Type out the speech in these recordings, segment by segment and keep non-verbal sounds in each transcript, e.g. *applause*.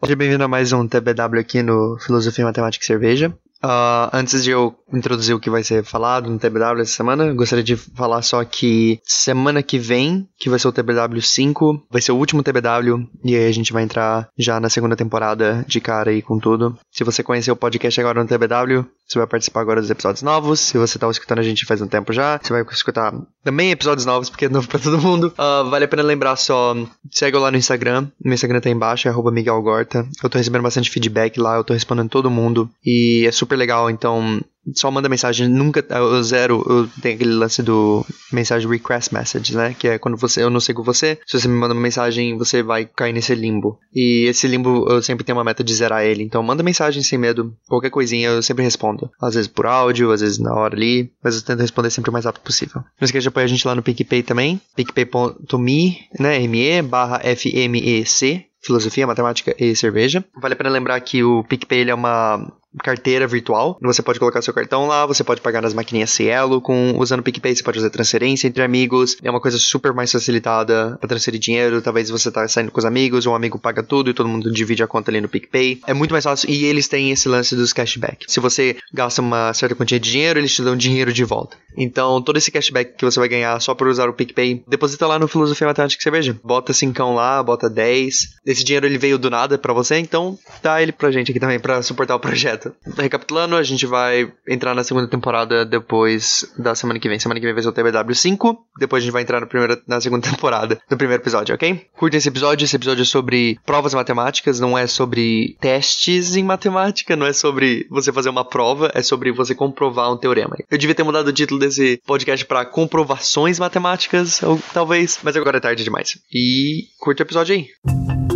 Seja bem-vindo a mais um TBW aqui no Filosofia, Matemática e Cerveja. Uh, antes de eu introduzir o que vai ser falado no TBW essa semana, gostaria de falar só que semana que vem, que vai ser o TBW 5, vai ser o último TBW, e aí a gente vai entrar já na segunda temporada de cara aí com tudo. Se você conheceu o podcast agora no TBW, você vai participar agora dos episódios novos. Se você tá escutando a gente faz um tempo já, você vai escutar também episódios novos, porque é novo pra todo mundo. Uh, vale a pena lembrar só, segue lá no Instagram, meu Instagram tá embaixo, é arroba Miguel Gorta. Eu tô recebendo bastante feedback lá, eu tô respondendo todo mundo, e é super legal, então só manda mensagem, nunca, eu zero, eu tenho aquele lance do mensagem request message, né, que é quando você, eu não sigo você, se você me manda uma mensagem, você vai cair nesse limbo, e esse limbo eu sempre tenho uma meta de zerar ele, então manda mensagem sem medo, qualquer coisinha eu sempre respondo, às vezes por áudio, às vezes na hora ali, mas eu tento responder sempre o mais rápido possível. Não esqueça de apoiar a gente lá no PicPay também, picpay.me, né, me, barra FMEC, filosofia, matemática e cerveja. Vale a pena lembrar que o PicPay é uma carteira virtual. Você pode colocar seu cartão lá, você pode pagar nas maquininhas Cielo, com usando o PicPay você pode fazer transferência entre amigos. É uma coisa super mais facilitada para transferir dinheiro. Talvez você tá saindo com os amigos, um amigo paga tudo e todo mundo divide a conta ali no PicPay. É muito mais fácil e eles têm esse lance dos cashback. Se você gasta uma certa quantia de dinheiro, eles te dão dinheiro de volta. Então, todo esse cashback que você vai ganhar só por usar o PicPay, deposita lá no Filosofia Matemática Cerveja. Bota 5 lá, bota 10. Esse dinheiro ele veio do nada para você, então dá ele pra gente aqui também para suportar o projeto. Recapitulando, a gente vai entrar na segunda temporada depois da semana que vem. Semana que vem vai ser o TBW 5. Depois a gente vai entrar no primeiro, na segunda *laughs* temporada, no primeiro episódio, ok? Curta esse episódio. Esse episódio é sobre provas matemáticas, não é sobre testes em matemática, não é sobre você fazer uma prova, é sobre você comprovar um teorema. Eu devia ter mudado o título desse podcast para comprovações matemáticas, ou talvez, mas agora é tarde demais. E curta o episódio aí.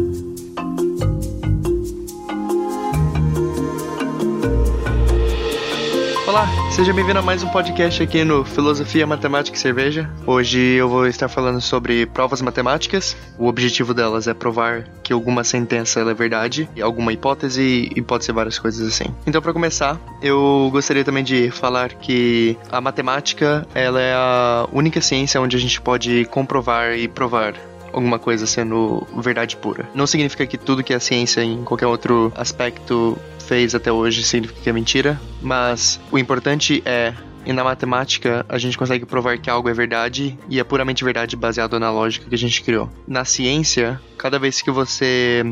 Seja bem-vindo a mais um podcast aqui no Filosofia, Matemática e Cerveja. Hoje eu vou estar falando sobre provas matemáticas. O objetivo delas é provar que alguma sentença é verdade, alguma hipótese e pode ser várias coisas assim. Então, para começar, eu gostaria também de falar que a matemática ela é a única ciência onde a gente pode comprovar e provar alguma coisa sendo verdade pura. Não significa que tudo que a ciência em qualquer outro aspecto fez até hoje significa que é mentira, mas o importante é e na matemática, a gente consegue provar que algo é verdade e é puramente verdade baseado na lógica que a gente criou. Na ciência, cada vez que você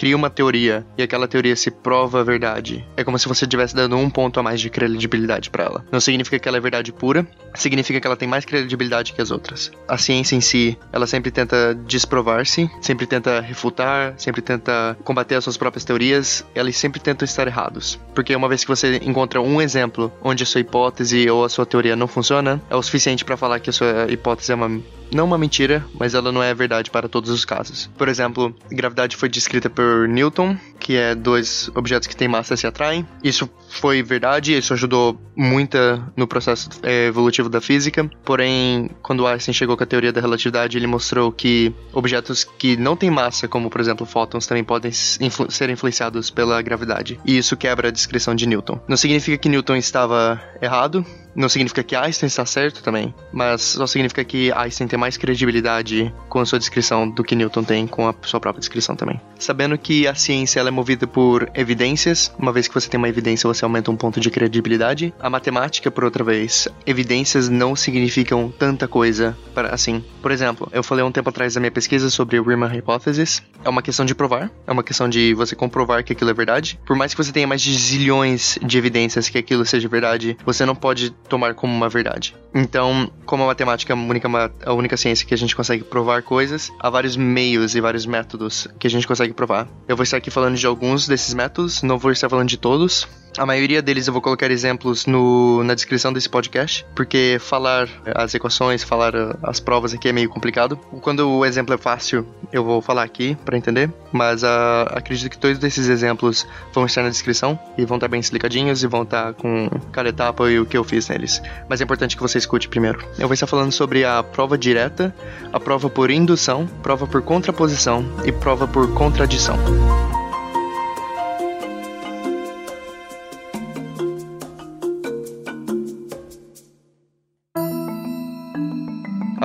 cria uma teoria e aquela teoria se prova verdade, é como se você estivesse dando um ponto a mais de credibilidade para ela. Não significa que ela é verdade pura, significa que ela tem mais credibilidade que as outras. A ciência em si, ela sempre tenta desprovar-se, sempre tenta refutar, sempre tenta combater as suas próprias teorias, elas sempre tentam estar errados. Porque uma vez que você encontra um exemplo onde a sua hipótese ou a sua teoria não funciona, é o suficiente para falar que a sua hipótese é uma não uma mentira, mas ela não é verdade para todos os casos. Por exemplo, gravidade foi descrita por Newton, que é dois objetos que têm massa se atraem. Isso foi verdade, isso ajudou muito no processo é, evolutivo da física. Porém, quando Einstein chegou com a teoria da relatividade, ele mostrou que objetos que não têm massa, como por exemplo fótons, também podem influ ser influenciados pela gravidade. E isso quebra a descrição de Newton. Não significa que Newton estava errado, não significa que Einstein está certo também, mas só significa que Einstein tem mais credibilidade com a sua descrição do que Newton tem com a sua própria descrição também. Sabendo que a ciência ela é movida por evidências, uma vez que você tem uma evidência, você aumenta um ponto de credibilidade. A matemática, por outra vez, evidências não significam tanta coisa para assim. Por exemplo, eu falei um tempo atrás da minha pesquisa sobre o Riemann Hypothesis. É uma questão de provar, é uma questão de você comprovar que aquilo é verdade. Por mais que você tenha mais de zilhões de evidências que aquilo seja verdade, você não pode tomar como uma verdade. Então, como a matemática é a única, a única ciência que a gente consegue provar coisas, há vários meios e vários métodos que a gente consegue provar. Eu vou estar aqui falando de alguns desses métodos, não vou estar falando de todos, a maioria deles eu vou colocar exemplos no, na descrição desse podcast, porque falar as equações, falar as provas aqui é meio complicado. Quando o exemplo é fácil, eu vou falar aqui para entender, mas uh, acredito que todos esses exemplos vão estar na descrição e vão estar bem explicadinhos e vão estar com cada etapa e o que eu fiz neles. Mas é importante que você escute primeiro. Eu vou estar falando sobre a prova direta, a prova por indução, prova por contraposição e prova por contradição.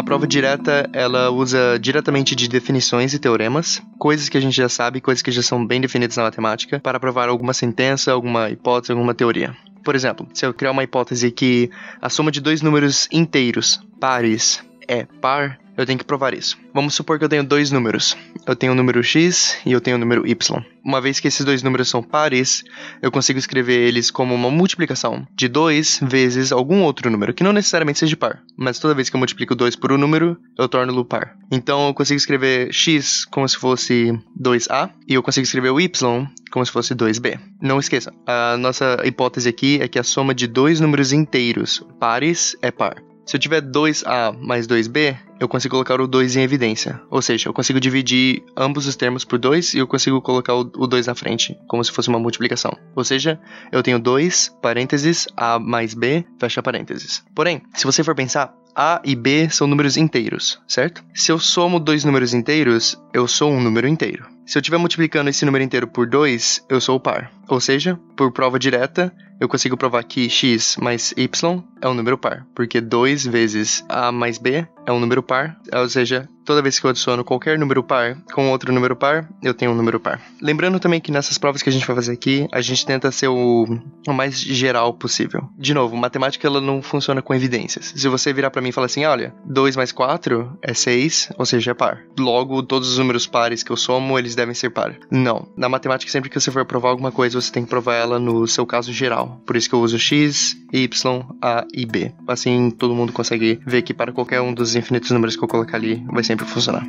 Prova direta, ela usa diretamente de definições e teoremas, coisas que a gente já sabe, coisas que já são bem definidas na matemática, para provar alguma sentença, alguma hipótese, alguma teoria. Por exemplo, se eu criar uma hipótese que a soma de dois números inteiros, pares, é par, eu tenho que provar isso. Vamos supor que eu tenho dois números. Eu tenho o número x e eu tenho o número y. Uma vez que esses dois números são pares, eu consigo escrever eles como uma multiplicação de 2 vezes algum outro número, que não necessariamente seja par, mas toda vez que eu multiplico 2 por um número, eu torno-lo par. Então eu consigo escrever x como se fosse 2a e eu consigo escrever o y como se fosse 2b. Não esqueça, a nossa hipótese aqui é que a soma de dois números inteiros pares é par. Se eu tiver 2A mais 2B, eu consigo colocar o 2 em evidência. Ou seja, eu consigo dividir ambos os termos por 2 e eu consigo colocar o 2 à frente, como se fosse uma multiplicação. Ou seja, eu tenho 2, parênteses, A mais B, fecha parênteses. Porém, se você for pensar, a e B são números inteiros, certo? Se eu somo dois números inteiros, eu sou um número inteiro. Se eu estiver multiplicando esse número inteiro por 2, eu sou o par. Ou seja, por prova direta, eu consigo provar que x mais y é um número par, porque 2 vezes a mais b é um número par, ou seja, toda vez que eu adiciono qualquer número par com outro número par, eu tenho um número par. Lembrando também que nessas provas que a gente vai fazer aqui, a gente tenta ser o, o mais geral possível. De novo, matemática ela não funciona com evidências. Se você virar para mim e falar assim, olha, 2 mais 4 é 6, ou seja, é par. Logo, todos os números pares que eu somo, devem ser par. Não. Na matemática, sempre que você for provar alguma coisa, você tem que provar ela no seu caso geral. Por isso que eu uso x, y, a e b. Assim, todo mundo consegue ver que para qualquer um dos infinitos números que eu colocar ali, vai sempre funcionar.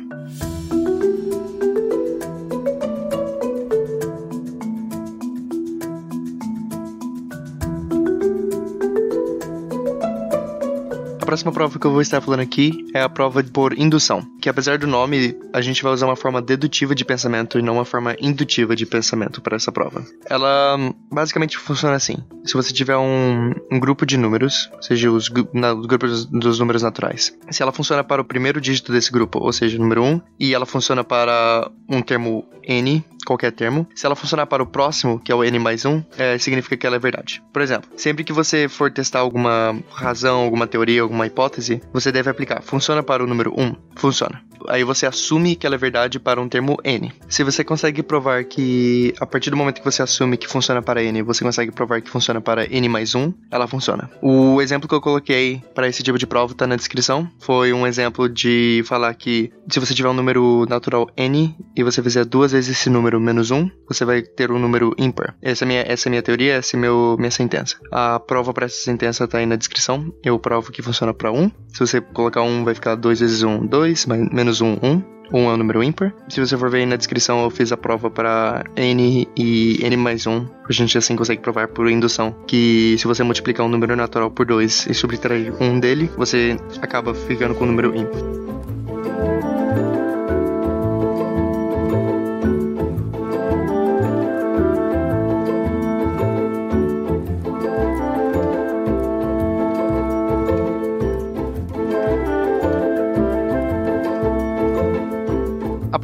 Próxima prova que eu vou estar falando aqui é a prova por indução, que apesar do nome, a gente vai usar uma forma dedutiva de pensamento e não uma forma indutiva de pensamento para essa prova. Ela basicamente funciona assim: se você tiver um, um grupo de números, seja os, na, os grupos dos números naturais, se ela funciona para o primeiro dígito desse grupo, ou seja, número 1, e ela funciona para um termo n, qualquer termo, se ela funcionar para o próximo, que é o n mais 1, é, significa que ela é verdade. Por exemplo, sempre que você for testar alguma razão, alguma teoria, alguma hipótese, você deve aplicar. Funciona para o número 1? Funciona. Aí você assume que ela é verdade para um termo n. Se você consegue provar que, a partir do momento que você assume que funciona para n, você consegue provar que funciona para n mais 1, ela funciona. O exemplo que eu coloquei para esse tipo de prova está na descrição. Foi um exemplo de falar que se você tiver um número natural n e você fizer duas vezes esse número número menos 1, você vai ter um número ímpar. Essa é minha, essa é minha teoria, essa é meu, minha sentença. A prova para essa sentença está aí na descrição. Eu provo que funciona para 1. Se você colocar 1, vai ficar 2 vezes 1, 2, menos 1, 1. 1 é um número ímpar. Se você for ver aí na descrição, eu fiz a prova para n e n mais 1. A gente assim consegue provar por indução que se você multiplicar um número natural por 2 e subtrair um dele, você acaba ficando com o um número ímpar.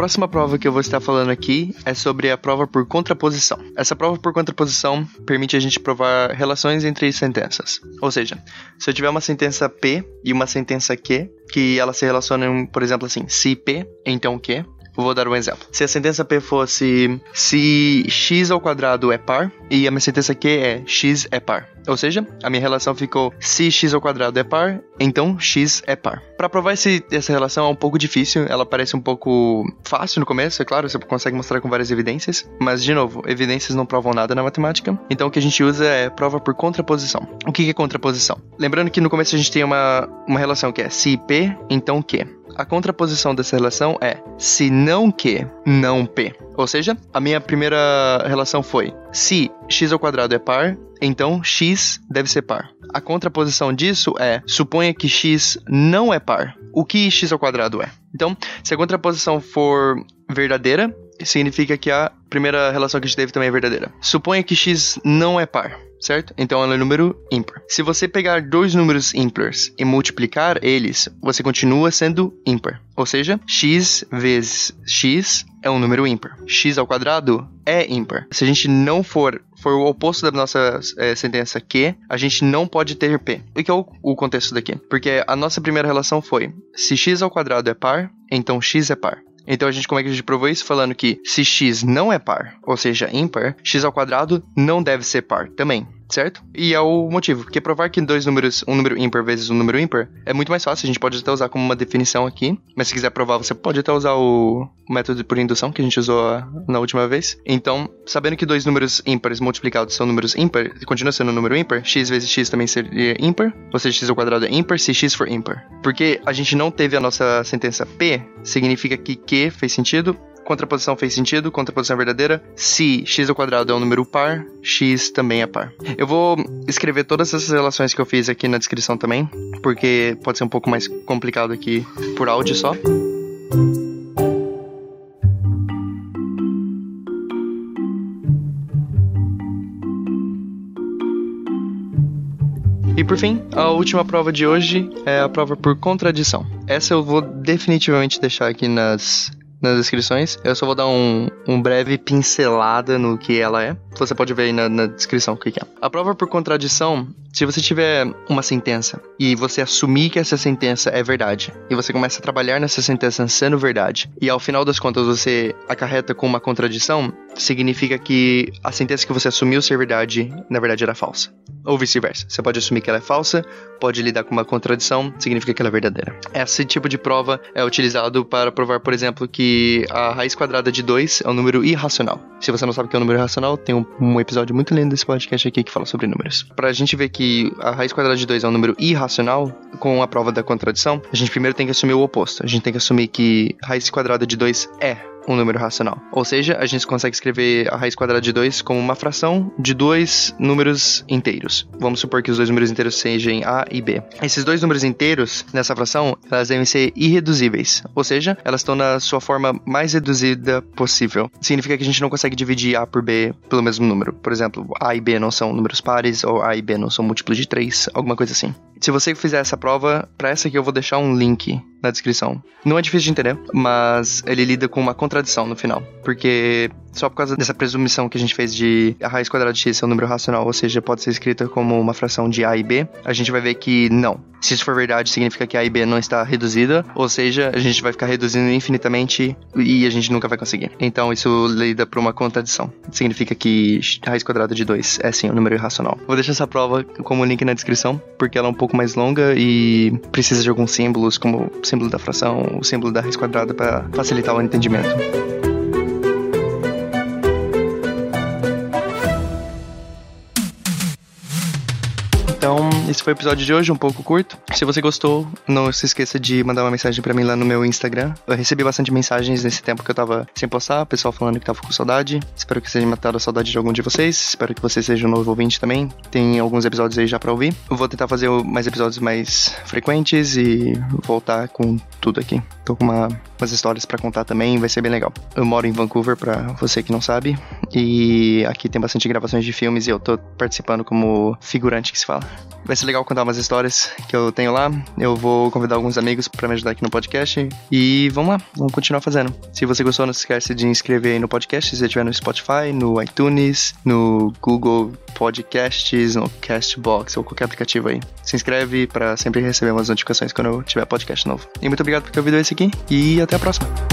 Próxima prova que eu vou estar falando aqui é sobre a prova por contraposição. Essa prova por contraposição permite a gente provar relações entre sentenças. Ou seja, se eu tiver uma sentença P e uma sentença Q, que elas se relacionam, por exemplo, assim, se P, então Q, Vou dar um exemplo. Se a sentença P fosse se x ao quadrado é par e a minha sentença Q é x é par. Ou seja, a minha relação ficou se x ao quadrado é par, então x é par. Para provar esse, essa relação é um pouco difícil, ela parece um pouco fácil no começo, é claro, você consegue mostrar com várias evidências, mas de novo, evidências não provam nada na matemática, então o que a gente usa é prova por contraposição. O que é contraposição? Lembrando que no começo a gente tem uma, uma relação que é se P, então Q. A contraposição dessa relação é se não Q, não P. Ou seja, a minha primeira relação foi se x ao quadrado é par, então x deve ser par. A contraposição disso é suponha que x não é par. O que x ao quadrado é? Então, se a contraposição for verdadeira, significa que a primeira relação que a gente teve também é verdadeira. Suponha que x não é par certo? Então ela é número ímpar. Se você pegar dois números ímpares e multiplicar eles, você continua sendo ímpar. Ou seja, x vezes x é um número ímpar. x ao quadrado é ímpar. Se a gente não for for o oposto da nossa é, sentença Q, a gente não pode ter P. O que é o, o contexto daqui? Porque a nossa primeira relação foi, se x ao quadrado é par, então x é par. Então a gente como é que a gente provou isso? Falando que se x não é par, ou seja, ímpar, x ao quadrado não deve ser par também certo? E é o motivo, porque provar que dois números, um número ímpar vezes um número ímpar, é muito mais fácil, a gente pode até usar como uma definição aqui, mas se quiser provar, você pode até usar o método por indução que a gente usou na última vez. Então, sabendo que dois números ímpares multiplicados são números ímpar, continua sendo um número ímpar, x vezes x também seria ímpar, ou seja, x ao quadrado é ímpar se x for ímpar. Porque a gente não teve a nossa sentença P, significa que Q fez sentido, Contraposição fez sentido, contraposição é verdadeira. Se x ao quadrado é um número par, x também é par. Eu vou escrever todas essas relações que eu fiz aqui na descrição também, porque pode ser um pouco mais complicado aqui por áudio só. E por fim, a última prova de hoje é a prova por contradição. Essa eu vou definitivamente deixar aqui nas nas descrições. Eu só vou dar um, um breve pincelada no que ela é. Você pode ver aí na, na descrição o que, que é. A prova por contradição, se você tiver uma sentença e você assumir que essa sentença é verdade, e você começa a trabalhar nessa sentença sendo verdade, e ao final das contas você acarreta com uma contradição, significa que a sentença que você assumiu ser verdade, na verdade era falsa. Ou vice-versa. Você pode assumir que ela é falsa, pode lidar com uma contradição, significa que ela é verdadeira. Esse tipo de prova é utilizado para provar, por exemplo, que a raiz quadrada de 2 é um número irracional. Se você não sabe o que é um número irracional, tem um, episódio muito lindo desse podcast aqui que fala sobre números. Para a gente ver que a raiz quadrada de 2 é um número irracional, com a prova da contradição, a gente primeiro tem que assumir o oposto. A gente tem que assumir que raiz quadrada de 2 é um número racional. Ou seja, a gente consegue escrever a raiz quadrada de 2 como uma fração de dois números inteiros. Vamos supor que os dois números inteiros sejam A e B. Esses dois números inteiros nessa fração, elas devem ser irreduzíveis, ou seja, elas estão na sua forma mais reduzida possível. Significa que a gente não consegue dividir A por B pelo mesmo número. Por exemplo, A e B não são números pares, ou A e B não são múltiplos de 3, alguma coisa assim. Se você fizer essa prova, para essa aqui eu vou deixar um link na descrição. Não é difícil de entender, mas ele lida com uma contradição no final. Porque só por causa dessa presumição que a gente fez de a raiz quadrada de x ser um número racional, ou seja, pode ser escrita como uma fração de a e b, a gente vai ver que não. Se isso for verdade, significa que a e b não está reduzida, ou seja, a gente vai ficar reduzindo infinitamente e a gente nunca vai conseguir. Então isso lida para uma contradição. Significa que raiz quadrada de 2 é sim um número irracional. Vou deixar essa prova como link na descrição, porque ela é um pouco mais longa e precisa de alguns símbolos, como o símbolo da fração, o símbolo da raiz quadrada para facilitar o entendimento. Esse foi o episódio de hoje, um pouco curto. Se você gostou, não se esqueça de mandar uma mensagem para mim lá no meu Instagram. Eu recebi bastante mensagens nesse tempo que eu tava sem postar, pessoal falando que tava com saudade. Espero que seja matado a saudade de algum de vocês. Espero que você seja um novo ouvinte também. Tem alguns episódios aí já para ouvir. Eu vou tentar fazer mais episódios mais frequentes e voltar com tudo aqui. Tô com uma, umas histórias para contar também, vai ser bem legal. Eu moro em Vancouver, para você que não sabe, e aqui tem bastante gravações de filmes e eu tô participando como figurante que se fala. Vai ser legal contar umas histórias que eu tenho lá. Eu vou convidar alguns amigos para me ajudar aqui no podcast. E vamos lá, vamos continuar fazendo. Se você gostou, não se esquece de inscrever aí no podcast, se você estiver no Spotify, no iTunes, no Google Podcasts, no Castbox ou qualquer aplicativo aí. Se inscreve para sempre receber umas notificações quando eu tiver podcast novo. E muito obrigado por ter ouvido esse aqui e até a próxima.